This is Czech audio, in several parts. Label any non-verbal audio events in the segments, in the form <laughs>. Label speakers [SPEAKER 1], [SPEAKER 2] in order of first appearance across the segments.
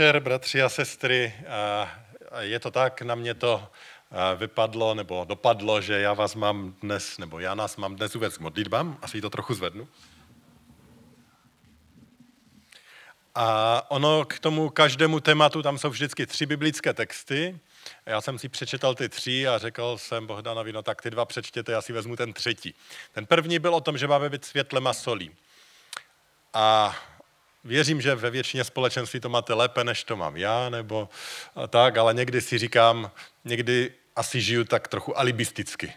[SPEAKER 1] večer, bratři a sestry. Je to tak, na mě to vypadlo nebo dopadlo, že já vás mám dnes, nebo já nás mám dnes uvést k modlitbám, asi to trochu zvednu. A ono k tomu každému tématu, tam jsou vždycky tři biblické texty. Já jsem si přečetal ty tři a řekl jsem Bohdanovi, no tak ty dva přečtěte, já si vezmu ten třetí. Ten první byl o tom, že máme být světlem a solí. A věřím, že ve většině společenství to máte lépe, než to mám já, nebo tak, ale někdy si říkám, někdy asi žiju tak trochu alibisticky.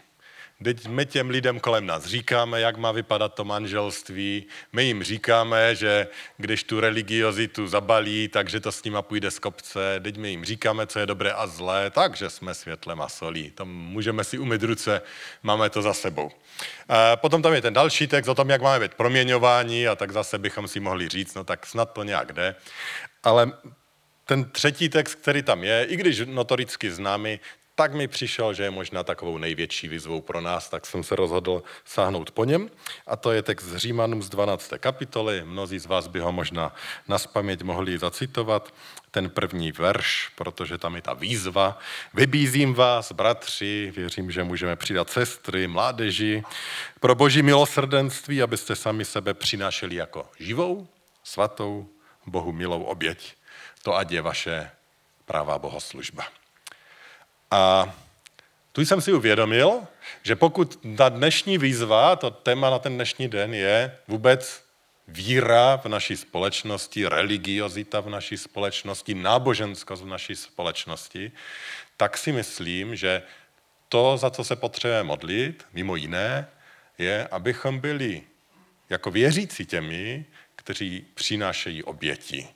[SPEAKER 1] Teď my těm lidem kolem nás říkáme, jak má vypadat to manželství. My jim říkáme, že když tu religiozitu zabalí, takže to s nima půjde z kopce. Teď my jim říkáme, co je dobré a zlé, takže jsme světlem a solí. Tam můžeme si umyt ruce, máme to za sebou. Potom tam je ten další text o tom, jak máme být proměňování a tak zase bychom si mohli říct, no tak snad to nějak jde. Ale ten třetí text, který tam je, i když notoricky známý, tak mi přišel, že je možná takovou největší výzvou pro nás, tak jsem se rozhodl sáhnout po něm. A to je text z Římanům z 12. kapitoly. Mnozí z vás by ho možná na spaměť mohli zacitovat. Ten první verš, protože tam je ta výzva. Vybízím vás, bratři, věřím, že můžeme přidat sestry, mládeži, pro boží milosrdenství, abyste sami sebe přinášeli jako živou, svatou, Bohu milou oběť. To ať je vaše pravá bohoslužba. A tu jsem si uvědomil, že pokud ta dnešní výzva, to téma na ten dnešní den je vůbec víra v naší společnosti, religiozita v naší společnosti, náboženskost v naší společnosti, tak si myslím, že to, za co se potřebujeme modlit, mimo jiné, je, abychom byli jako věřící těmi, kteří přinášejí oběti.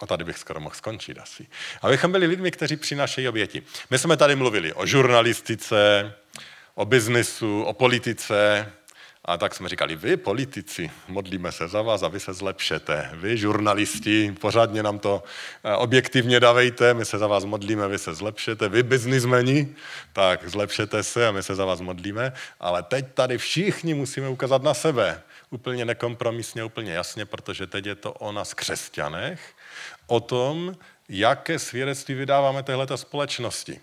[SPEAKER 1] A tady bych skoro mohl skončit asi. Abychom byli lidmi, kteří přinášejí oběti. My jsme tady mluvili o žurnalistice, o biznisu, o politice, a tak jsme říkali, vy politici, modlíme se za vás a vy se zlepšete. Vy žurnalisti, pořádně nám to eh, objektivně dávejte, my se za vás modlíme, vy se zlepšete. Vy biznismeni, tak zlepšete se a my se za vás modlíme. Ale teď tady všichni musíme ukázat na sebe. Úplně nekompromisně, úplně jasně, protože teď je to o nás křesťanech o tom, jaké svědectví vydáváme téhleto společnosti.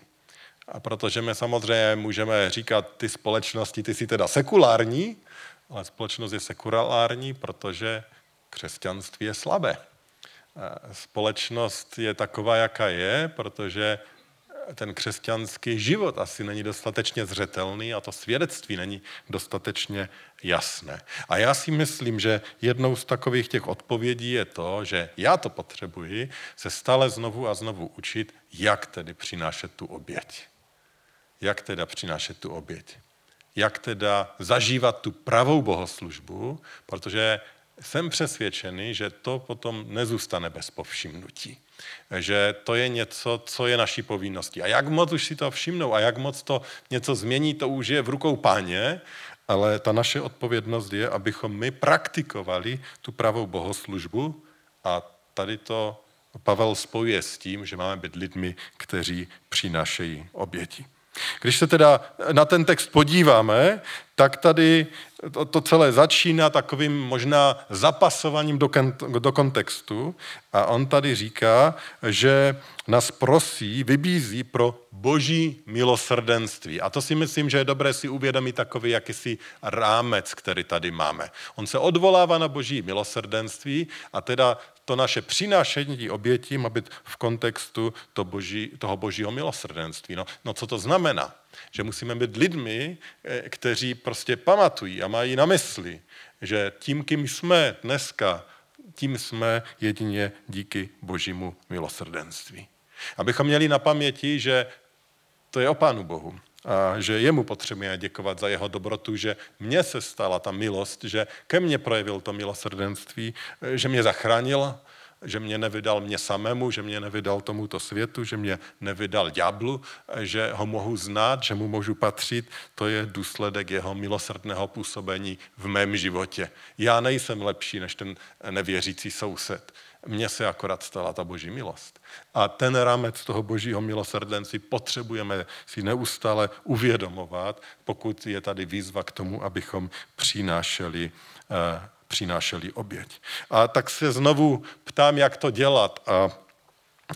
[SPEAKER 1] A protože my samozřejmě můžeme říkat, ty společnosti, ty jsi teda sekulární, ale společnost je sekulární, protože křesťanství je slabé. Společnost je taková, jaká je, protože ten křesťanský život asi není dostatečně zřetelný a to svědectví není dostatečně jasné. A já si myslím, že jednou z takových těch odpovědí je to, že já to potřebuji se stále znovu a znovu učit, jak tedy přinášet tu oběť. Jak teda přinášet tu oběť. Jak teda zažívat tu pravou bohoslužbu, protože jsem přesvědčený, že to potom nezůstane bez povšimnutí že to je něco, co je naší povinností. A jak moc už si to všimnou a jak moc to něco změní, to už je v rukou páně, ale ta naše odpovědnost je, abychom my praktikovali tu pravou bohoslužbu a tady to Pavel spojuje s tím, že máme být lidmi, kteří přinášejí oběti. Když se teda na ten text podíváme, tak tady to, to celé začíná takovým možná zapasovaním do, do kontextu a on tady říká, že nás prosí, vybízí pro boží milosrdenství. A to si myslím, že je dobré si uvědomit takový jakýsi rámec, který tady máme. On se odvolává na boží milosrdenství a teda to naše přinášení obětí má být v kontextu to boží, toho božího milosrdenství. No, no co to znamená? Že musíme být lidmi, eh, kteří prostě pamatují a mají na mysli, že tím, kým jsme dneska, tím jsme jedině díky božímu milosrdenství. Abychom měli na paměti, že to je o Pánu Bohu. Že jemu potřebujeme děkovat za jeho dobrotu, že mně se stala ta milost, že ke mně projevil to milosrdenství, že mě zachránil, že mě nevydal mě samému, že mě nevydal tomuto světu, že mě nevydal ďáblu, že ho mohu znát, že mu můžu patřit, to je důsledek jeho milosrdného působení v mém životě. Já nejsem lepší než ten nevěřící soused mně se akorát stala ta boží milost. A ten rámec toho božího milosrdenství potřebujeme si neustále uvědomovat, pokud je tady výzva k tomu, abychom přinášeli eh, přinášeli oběť. A tak se znovu ptám, jak to dělat a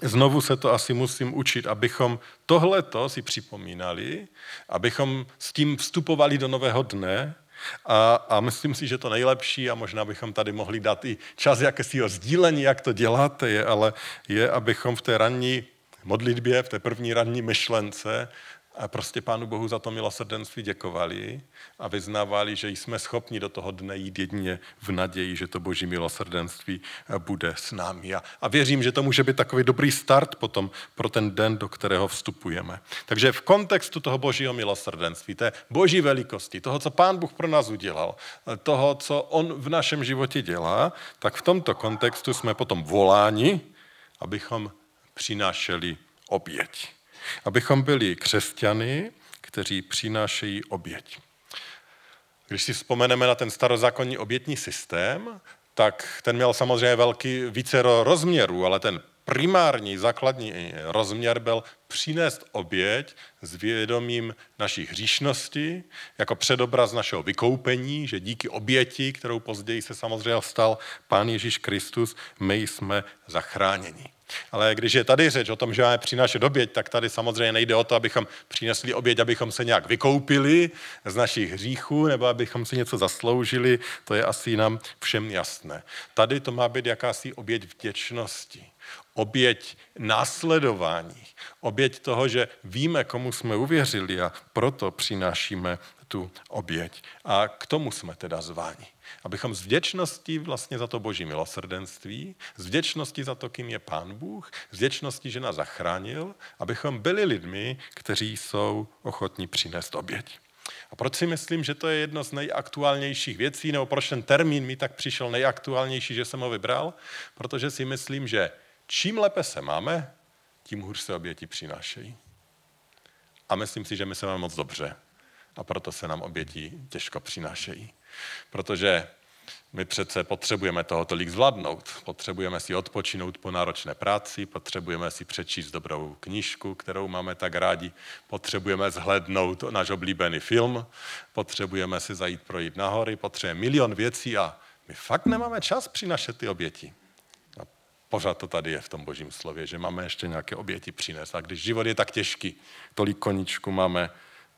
[SPEAKER 1] znovu se to asi musím učit, abychom tohleto si připomínali, abychom s tím vstupovali do nového dne a, a myslím si, že to nejlepší, a možná bychom tady mohli dát i čas jakési sdílení, jak to děláte, je, ale je, abychom v té ranní modlitbě, v té první ranní myšlence a prostě Pánu Bohu za to milosrdenství děkovali a vyznávali, že jsme schopni do toho dne jít jedině v naději, že to Boží milosrdenství bude s námi. A, a věřím, že to může být takový dobrý start potom pro ten den, do kterého vstupujeme. Takže v kontextu toho Božího milosrdenství, té Boží velikosti, toho, co Pán Bůh pro nás udělal, toho, co On v našem životě dělá, tak v tomto kontextu jsme potom voláni, abychom přinášeli oběť abychom byli křesťany, kteří přinášejí oběť. Když si vzpomeneme na ten starozákonní obětní systém, tak ten měl samozřejmě velký více rozměrů, ale ten primární základní rozměr byl přinést oběť s vědomím našich hříšnosti, jako předobraz našeho vykoupení, že díky oběti, kterou později se samozřejmě stal Pán Ježíš Kristus, my jsme zachráněni. Ale když je tady řeč o tom, že máme přinášet oběť, tak tady samozřejmě nejde o to, abychom přinesli oběť, abychom se nějak vykoupili z našich hříchů, nebo abychom si něco zasloužili, to je asi nám všem jasné. Tady to má být jakási oběť vděčnosti oběť následování, oběť toho, že víme, komu jsme uvěřili a proto přinášíme tu oběť. A k tomu jsme teda zváni. Abychom s vděčností vlastně za to boží milosrdenství, s vděčností za to, kým je Pán Bůh, s vděčností, že nás zachránil, abychom byli lidmi, kteří jsou ochotní přinést oběť. A proč si myslím, že to je jedno z nejaktuálnějších věcí, nebo proč ten termín mi tak přišel nejaktuálnější, že jsem ho vybral? Protože si myslím, že čím lépe se máme, tím hůř se oběti přinášejí. A myslím si, že my se máme moc dobře. A proto se nám oběti těžko přinášejí. Protože my přece potřebujeme toho tolik zvládnout. Potřebujeme si odpočinout po náročné práci, potřebujeme si přečíst dobrou knížku, kterou máme tak rádi, potřebujeme zhlednout náš oblíbený film, potřebujeme si zajít projít nahory, potřebujeme milion věcí a my fakt nemáme čas přinašet ty oběti. A pořád to tady je v tom božím slově, že máme ještě nějaké oběti přinést. A když život je tak těžký, tolik koničku máme,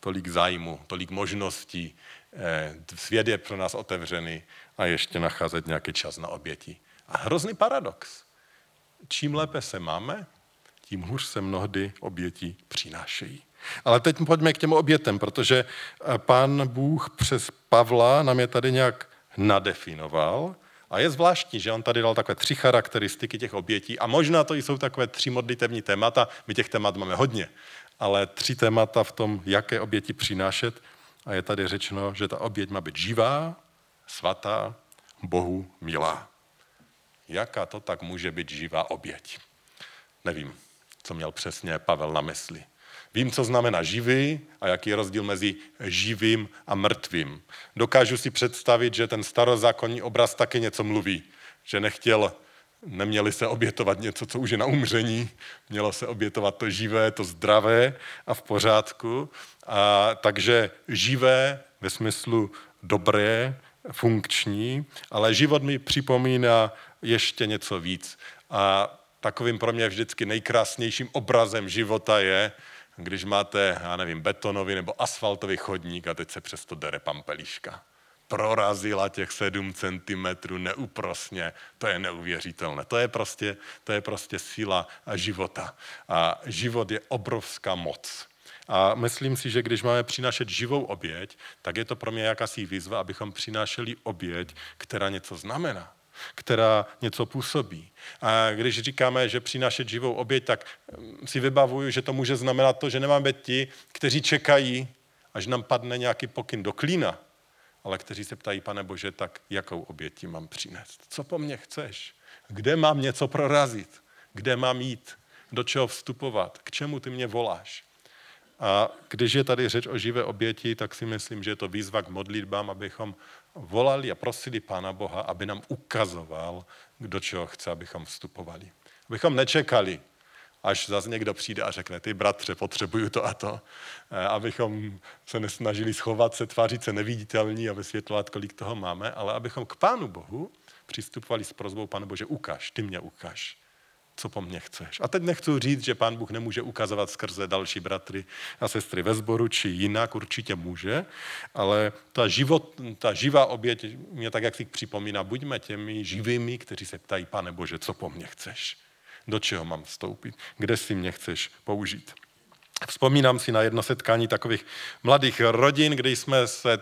[SPEAKER 1] tolik zájmu, tolik možností, eh, svět je pro nás otevřený a ještě nacházet nějaký čas na oběti. A hrozný paradox. Čím lépe se máme, tím hůř se mnohdy oběti přinášejí. Ale teď pojďme k těm obětem, protože eh, pán Bůh přes Pavla nám je tady nějak nadefinoval a je zvláštní, že on tady dal takové tři charakteristiky těch obětí a možná to jsou takové tři modlitevní témata, my těch témat máme hodně, ale tři témata v tom, jaké oběti přinášet. A je tady řečeno, že ta oběť má být živá, svatá, Bohu milá. Jaká to tak může být živá oběť? Nevím, co měl přesně Pavel na mysli. Vím, co znamená živý a jaký je rozdíl mezi živým a mrtvým. Dokážu si představit, že ten starozákonní obraz taky něco mluví, že nechtěl Neměli se obětovat něco, co už je na umření, mělo se obětovat to živé, to zdravé a v pořádku. A, takže živé ve smyslu dobré, funkční, ale život mi připomíná ještě něco víc. A takovým pro mě vždycky nejkrásnějším obrazem života je, když máte, já nevím, betonový nebo asfaltový chodník a teď se přesto dere pampeliška prorazila těch 7 cm neúprosně. To je neuvěřitelné. To je prostě, to je prostě síla života. A život je obrovská moc. A myslím si, že když máme přinášet živou oběť, tak je to pro mě jakási výzva, abychom přinášeli oběť, která něco znamená která něco působí. A když říkáme, že přinášet živou oběť, tak mm, si vybavuju, že to může znamenat to, že nemáme ti, kteří čekají, až nám padne nějaký pokyn do klína, ale kteří se ptají, pane Bože, tak jakou oběti mám přinést? Co po mně chceš? Kde mám něco prorazit? Kde mám jít? Do čeho vstupovat? K čemu ty mě voláš? A když je tady řeč o živé oběti, tak si myslím, že je to výzva k modlitbám, abychom volali a prosili Pána Boha, aby nám ukazoval, do čeho chce, abychom vstupovali. Abychom nečekali, až zase někdo přijde a řekne, ty bratře, potřebuju to a to, eh, abychom se nesnažili schovat se, tvářit se neviditelní a vysvětlovat, kolik toho máme, ale abychom k Pánu Bohu přistupovali s prozbou, Pane Bože, ukaž, ty mě ukaž co po mně chceš. A teď nechci říct, že pán Bůh nemůže ukazovat skrze další bratry a sestry ve sboru, či jinak určitě může, ale ta, život, ta živá oběť mě tak, jak si připomíná, buďme těmi živými, kteří se ptají, pane Bože, co po mně chceš? Do čeho mám vstoupit? Kde si mě chceš použít? Vzpomínám si na jedno setkání takových mladých rodin, kde jsme se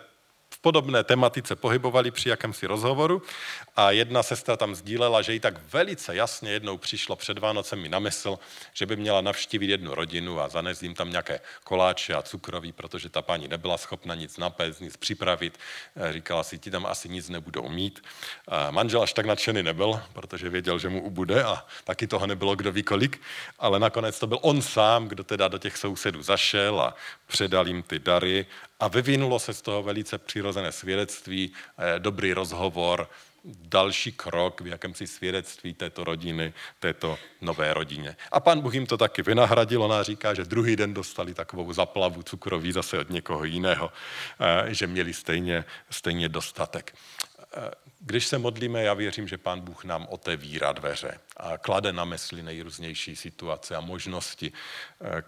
[SPEAKER 1] podobné tematice pohybovali při jakémsi rozhovoru a jedna sestra tam sdílela, že jí tak velice jasně jednou přišlo před Vánocem mi na mysl, že by měla navštívit jednu rodinu a zanést jim tam nějaké koláče a cukroví, protože ta paní nebyla schopna nic napést, nic připravit. Eh, říkala si, ti tam asi nic nebudou mít. A manžel až tak nadšený nebyl, protože věděl, že mu ubude a taky toho nebylo kdo ví kolik, ale nakonec to byl on sám, kdo teda do těch sousedů zašel a předal jim ty dary a vyvinulo se z toho velice přirozené svědectví, eh, dobrý rozhovor, další krok v jakémsi svědectví této rodiny, této nové rodině. A pan Bůh jim to taky vynahradil, ona říká, že druhý den dostali takovou zaplavu cukroví zase od někoho jiného, eh, že měli stejně, stejně dostatek. Eh, když se modlíme, já věřím, že Pán Bůh nám otevírá dveře a klade na mysli nejrůznější situace a možnosti,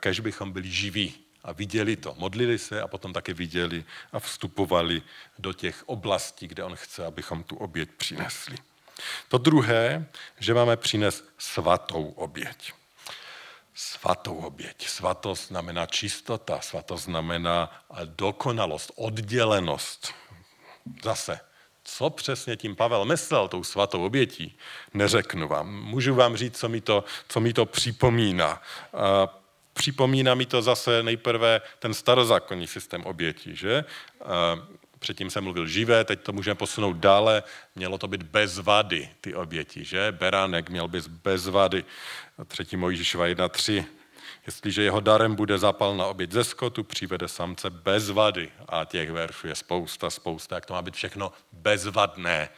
[SPEAKER 1] kež bychom byli živí a viděli to. Modlili se a potom také viděli a vstupovali do těch oblastí, kde on chce, abychom tu oběť přinesli. To druhé, že máme přinést svatou oběť. Svatou oběť. Svatost znamená čistota, svatost znamená dokonalost, oddělenost. Zase, co přesně tím Pavel myslel tou svatou obětí, neřeknu vám. Můžu vám říct, co mi to, co mi to připomíná. Připomíná mi to zase nejprve ten starozákonní systém obětí, že? Předtím jsem mluvil živé, teď to můžeme posunout dále. Mělo to být bez vady, ty oběti, že? Beránek měl být bez vady. Třetí Mojžíšova 1.3. Jestliže jeho darem bude na oběť ze skotu, přivede samce bez vady. A těch veršů je spousta, spousta, jak to má být všechno bezvadné.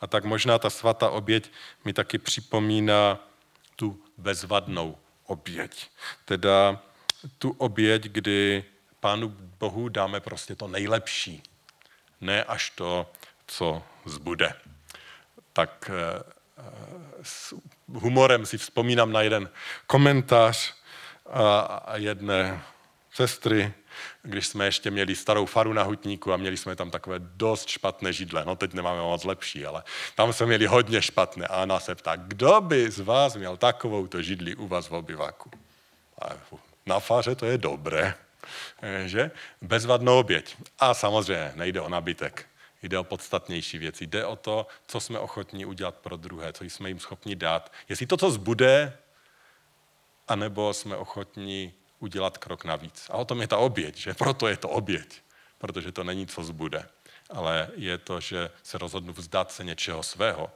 [SPEAKER 1] A tak možná ta svatá oběť mi taky připomíná tu bezvadnou oběť. Teda tu oběť, kdy Pánu Bohu dáme prostě to nejlepší, ne až to, co zbude. Tak eh, s humorem si vzpomínám na jeden komentář a jedné sestry, když jsme ještě měli starou faru na hutníku a měli jsme tam takové dost špatné židle. No teď nemáme moc lepší, ale tam jsme měli hodně špatné. A Anna se ptá, kdo by z vás měl takovou to židli u vás v obyváku? A na faře to je dobré, eh, že? Bezvadnou oběť. A samozřejmě nejde o nabytek. Jde o podstatnější věci. Jde o to, co jsme ochotní udělat pro druhé, co jsme jim schopni dát. Jestli to, co zbude, anebo jsme ochotní udělat krok navíc. A o tom je ta oběť, že proto je to oběť, protože to není, co zbude, ale je to, že se rozhodnu vzdát se něčeho svého,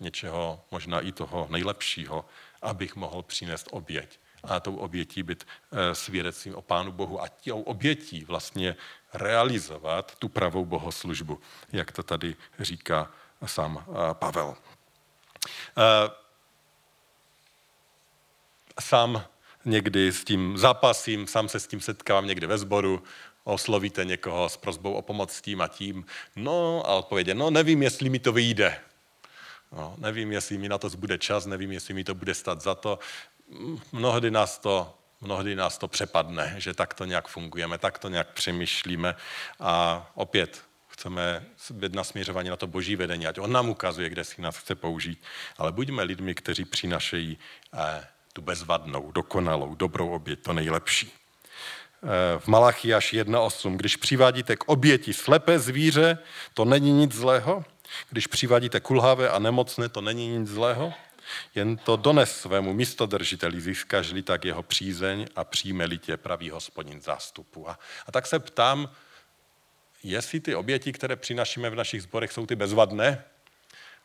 [SPEAKER 1] něčeho možná i toho nejlepšího, abych mohl přinést oběť. A tou obětí být eh, svědectvím o Pánu Bohu a tou obětí vlastně realizovat tu pravou bohoslužbu, jak to tady říká sám eh, Pavel. Eh, sám někdy s tím zápasím, sám se s tím setkávám někde ve sboru, oslovíte někoho s prozbou o pomoc tím a tím, no a odpovědě, no nevím, jestli mi to vyjde. No, nevím, jestli mi na to zbude čas, nevím, jestli mi to bude stát za to. Mnohdy nás to, mnohdy nás to přepadne, že tak to nějak fungujeme, tak to nějak přemýšlíme a opět chceme být nasměřovaní na to boží vedení, ať on nám ukazuje, kde si nás chce použít, ale buďme lidmi, kteří přinašejí eh, tu bezvadnou, dokonalou, dobrou oběť, to nejlepší. Eh, v Malachiaš 1.8. Když přivádíte k oběti slepé zvíře, to není nic zlého. Když přivádíte kulhavé a nemocné, to není nic zlého. Jen to dones svému místodržiteli, získaš-li tak jeho přízeň a přijme-li tě pravý hospodin zástupu. A, a tak se ptám, jestli ty oběti, které přinašíme v našich zborech, jsou ty bezvadné,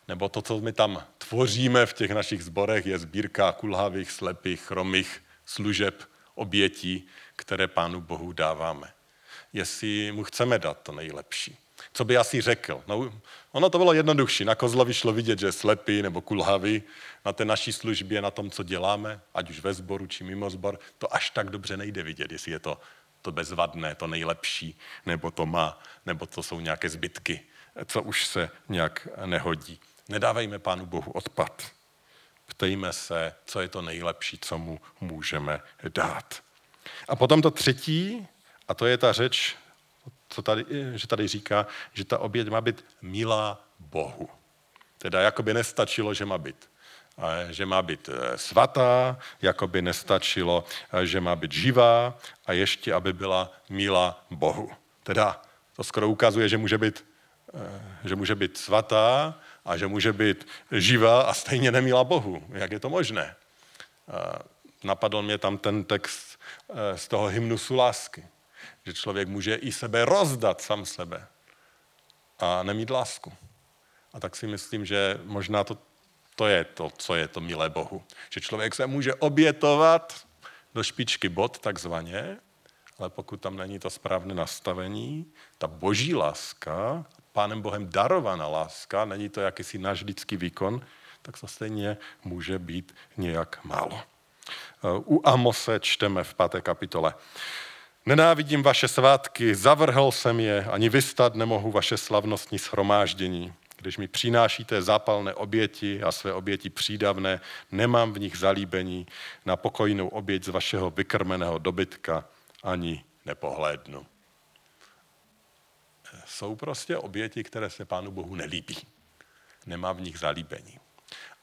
[SPEAKER 1] nebo to, co my tam tvoříme v těch našich zborech, je sbírka kulhavých, slepých, chromých služeb, obětí, které Pánu Bohu dáváme. Jestli mu chceme dát to nejlepší. Co by asi řekl? No, ono to bylo jednodušší. Na kozlovi šlo vidět, že je slepý nebo kulhavý. Na té naší službě, na tom, co děláme, ať už ve sboru či mimo sbor, to až tak dobře nejde vidět, jestli je to, to bezvadné, to nejlepší, nebo to má, nebo to jsou nějaké zbytky, co už se nějak nehodí. Nedávejme Pánu Bohu odpad. Ptejme se, co je to nejlepší, co mu můžeme dát. A potom to třetí, a to je ta řeč, co tady, že tady říká, že ta oběť má být milá Bohu. Teda jako by nestačilo, že má být že má být eh, svatá, jako by nestačilo, eh, že má být živá a ještě, aby byla milá Bohu. Teda to skoro ukazuje, že může být, eh, že může být svatá a že může být živá a stejně nemilá Bohu. Jak je to možné? Napadl mě tam ten text z toho hymnusu lásky, že člověk může i sebe rozdat sám sebe a nemít lásku. A tak si myslím, že možná to, to je to, co je to milé Bohu. Že člověk se může obětovat do špičky bod takzvaně, ale pokud tam není to správné nastavení, ta boží láska, pánem Bohem darovaná láska, není to jakýsi náš lidský výkon, tak to stejně může být nějak málo. U Amose čteme v páté kapitole. Nenávidím vaše svátky, zavrhl jsem je, ani vystat nemohu vaše slavnostní shromáždění. Když mi přinášíte zápalné oběti a své oběti přídavné, nemám v nich zalíbení na pokojnou oběť z vašeho vykrmeného dobytka ani nepohlédnu. Jsou prostě oběti, které se Pánu Bohu nelíbí. Nemá v nich zalíbení.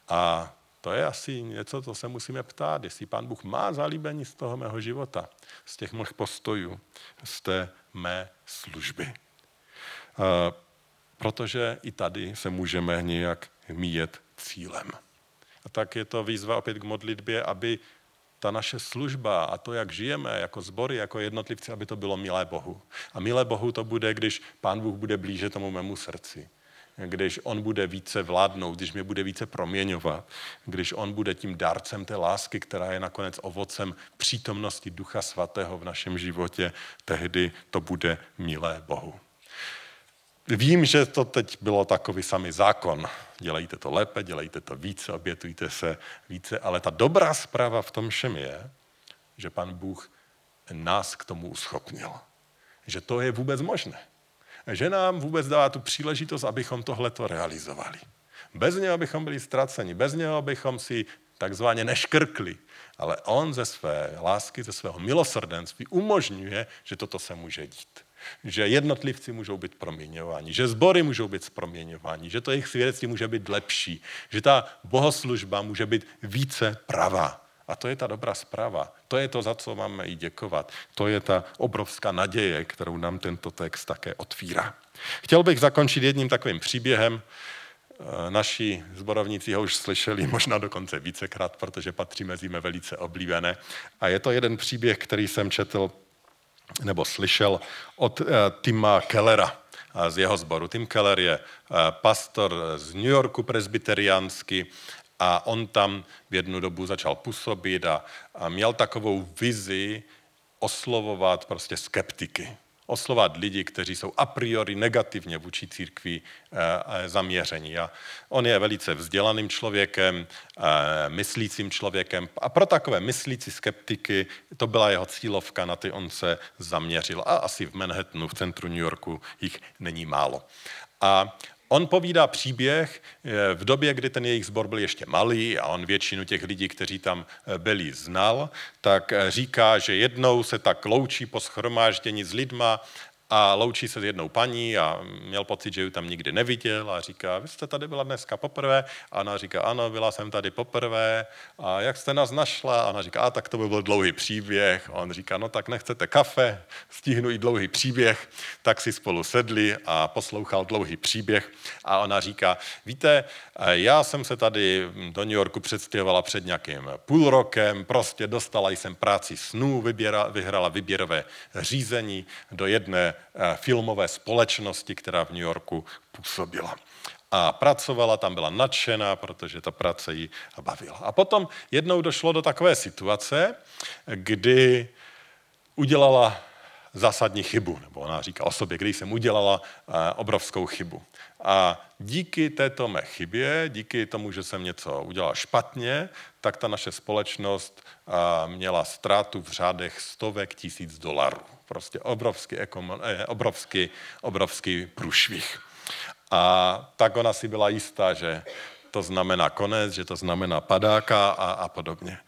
[SPEAKER 1] A to je asi něco, co se musíme ptát, jestli Pán Bůh má zalíbení z toho mého života, z těch mých postojů, z té mé služby. Protože i tady se můžeme nějak míjet cílem. A tak je to výzva opět k modlitbě, aby ta naše služba a to, jak žijeme jako sbory, jako jednotlivci, aby to bylo milé Bohu. A milé Bohu to bude, když Pán Bůh bude blíže tomu mému srdci když on bude více vládnout, když mě bude více proměňovat, když on bude tím dárcem té lásky, která je nakonec ovocem přítomnosti Ducha Svatého v našem životě, tehdy to bude milé Bohu. Vím, že to teď bylo takový samý zákon. Dělejte to lépe, dělejte to více, obětujte se více, ale ta dobrá zpráva v tom všem je, že pan Bůh nás k tomu uschopnil. Že to je vůbec možné že nám vůbec dává tu příležitost, abychom tohleto realizovali. Bez něho bychom byli ztraceni, bez něho bychom si takzvaně neškrkli. Ale on ze své lásky, ze svého milosrdenství umožňuje, že toto se může dít. Že jednotlivci můžou být proměňováni, že sbory můžou být proměňováni, že to jejich svědectví může být lepší, že ta bohoslužba může být více pravá. A to je ta dobrá zpráva. To je to, za co máme i děkovat. To je ta obrovská naděje, kterou nám tento text také otvírá. Chtěl bych zakončit jedním takovým příběhem. Eh, naši zborovníci ho už slyšeli <laughs> možná dokonce vícekrát, protože patří mezi mé velice oblíbené. A je to jeden příběh, který jsem četl nebo slyšel od uh, Tima Kellera z jeho sboru. Tim Keller je uh, pastor z New Yorku presbyteriánsky a on tam v jednu dobu začal působit a, a měl takovou vizi oslovovat prostě skeptiky. Oslovat lidi, kteří jsou a priori negativně vůči církvi e, zaměření. A on je velice vzdělaným člověkem, e, myslícím člověkem a pro takové myslící skeptiky to byla jeho cílovka, na ty on se zaměřil. A asi v Manhattanu, v centru New Yorku, jich není málo. A On povídá příběh eh, v době, kdy ten jejich sbor byl ještě malý a on většinu těch lidí, kteří tam eh, byli, znal, tak eh, říká, že jednou se tak loučí po schromáždění s lidma a loučí se s jednou paní a měl pocit, že ji tam nikdy neviděl a říká, vy jste tady byla dneska poprvé? A ona říká, ano, byla jsem tady poprvé. A jak jste nás našla? A ona říká, a tak to by byl dlouhý příběh. A on říká, no tak nechcete kafe, stihnu i dlouhý příběh. Tak si spolu sedli a poslouchal dlouhý příběh. A ona říká, víte, já jsem se tady do New Yorku předstěhovala před nějakým půl rokem, prostě dostala jsem práci snů, vyběra, vyhrala vyběrové řízení do jedné filmové společnosti, která v New Yorku působila. A pracovala, tam byla nadšená, protože ta práce ji bavila. A potom jednou došlo do takové situace, kdy udělala zásadní chybu, nebo ona říká o sobě, když jsem udělala obrovskou chybu. A díky této mé chybě, díky tomu, že jsem něco udělal špatně, tak ta naše společnost měla ztrátu v řádech stovek tisíc dolarů. Prostě obrovský, eh, obrovský, obrovský průšvih. A tak ona si byla jistá, že to znamená konec, že to znamená padáka a, a podobně.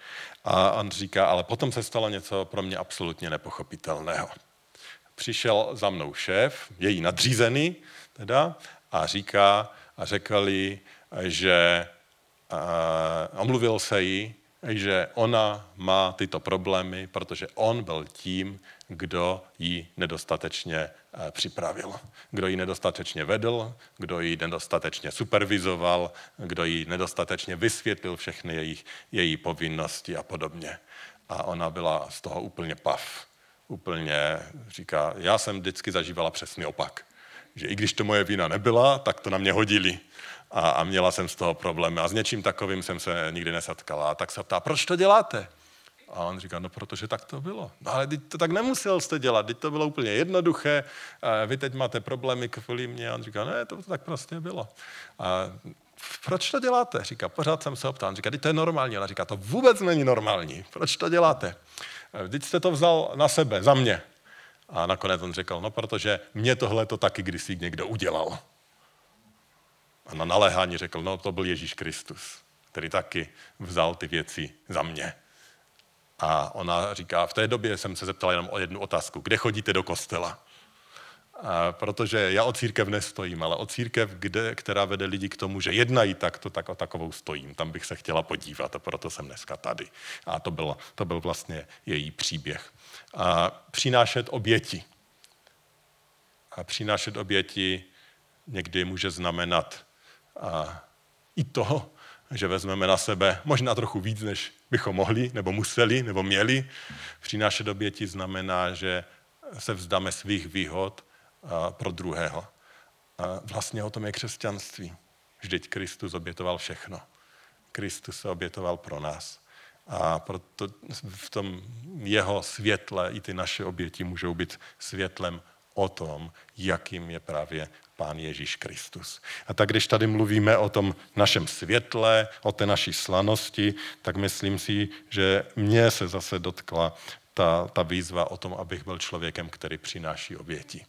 [SPEAKER 1] A on říká, ale potom se stalo něco pro mě absolutně nepochopitelného. Přišel za mnou šéf, její nadřízený, teda, a říká, a řekl jí, že a, omluvil se jí, že ona má tyto problémy, protože on byl tím, kdo ji nedostatečně eh, připravil, kdo ji nedostatečně vedl, kdo ji nedostatečně supervizoval, kdo ji nedostatečně vysvětlil všechny její, její povinnosti a podobně. A ona byla z toho úplně pav. Úplně říká, já jsem vždycky zažívala přesný opak. Že i když to moje vína nebyla, tak to na mě hodili. A, a měla jsem z toho problém. A s něčím takovým jsem se nikdy nesetkala. A tak se ptá, proč to děláte? A on říká, no protože tak to bylo. No ale teď to tak nemusel jste dělat, teď to bylo úplně jednoduché, vy teď máte problémy kvůli mě. A on říká, ne, to tak prostě bylo. A proč to děláte? Říká, pořád jsem se optal. On říká, teď to je normální. Ona říká, to vůbec není normální. Proč to děláte? Vždyť jste to vzal na sebe, za mě. A nakonec on řekl, no protože mě tohle to taky kdysi někdo udělal. A na naléhání řekl, no to byl Ježíš Kristus, který taky vzal ty věci za mě. A ona říká, v té době jsem se zeptala jenom o jednu otázku. Kde chodíte do kostela? A protože já o církev nestojím, ale o církev, kde, která vede lidi k tomu, že jednají takto, tak o takovou stojím. Tam bych se chtěla podívat a proto jsem dneska tady. A to, bylo, to byl vlastně její příběh. A přinášet oběti. A přinášet oběti někdy může znamenat a i toho, že vezmeme na sebe možná trochu víc, než bychom mohli, nebo museli, nebo měli. Přinášet oběti znamená, že se vzdáme svých výhod pro druhého. Vlastně o tom je křesťanství. Vždyť Kristus obětoval všechno. Kristus se obětoval pro nás. A proto v tom jeho světle i ty naše oběti můžou být světlem o tom, jakým je právě Pán Ježíš Kristus. A tak když tady mluvíme o tom našem světle, o té naší slanosti, tak myslím si, že mě se zase dotkla ta, ta výzva o tom, abych byl člověkem, který přináší oběti.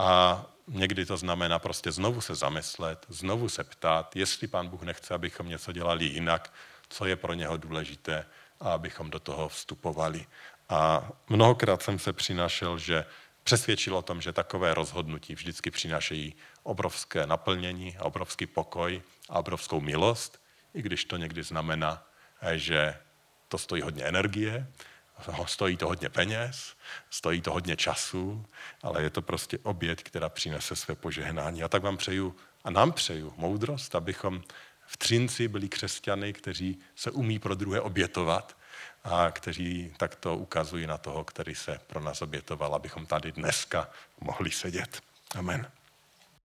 [SPEAKER 1] A někdy to znamená prostě znovu se zamyslet, znovu se ptát, jestli pán Bůh nechce, abychom něco dělali jinak, co je pro něho důležité a abychom do toho vstupovali. A mnohokrát jsem se přinášel, že přesvědčil o tom, že takové rozhodnutí vždycky přinášejí obrovské naplnění, obrovský pokoj a obrovskou milost, i když to někdy znamená, že to stojí hodně energie, stojí to hodně peněz, stojí to hodně času, ale je to prostě oběť, která přinese své požehnání. A tak vám přeju a nám přeju moudrost, abychom v Třinci byli křesťany, kteří se umí pro druhé obětovat a kteří takto ukazují na toho, který se pro nás obětoval, abychom tady dneska mohli sedět. Amen.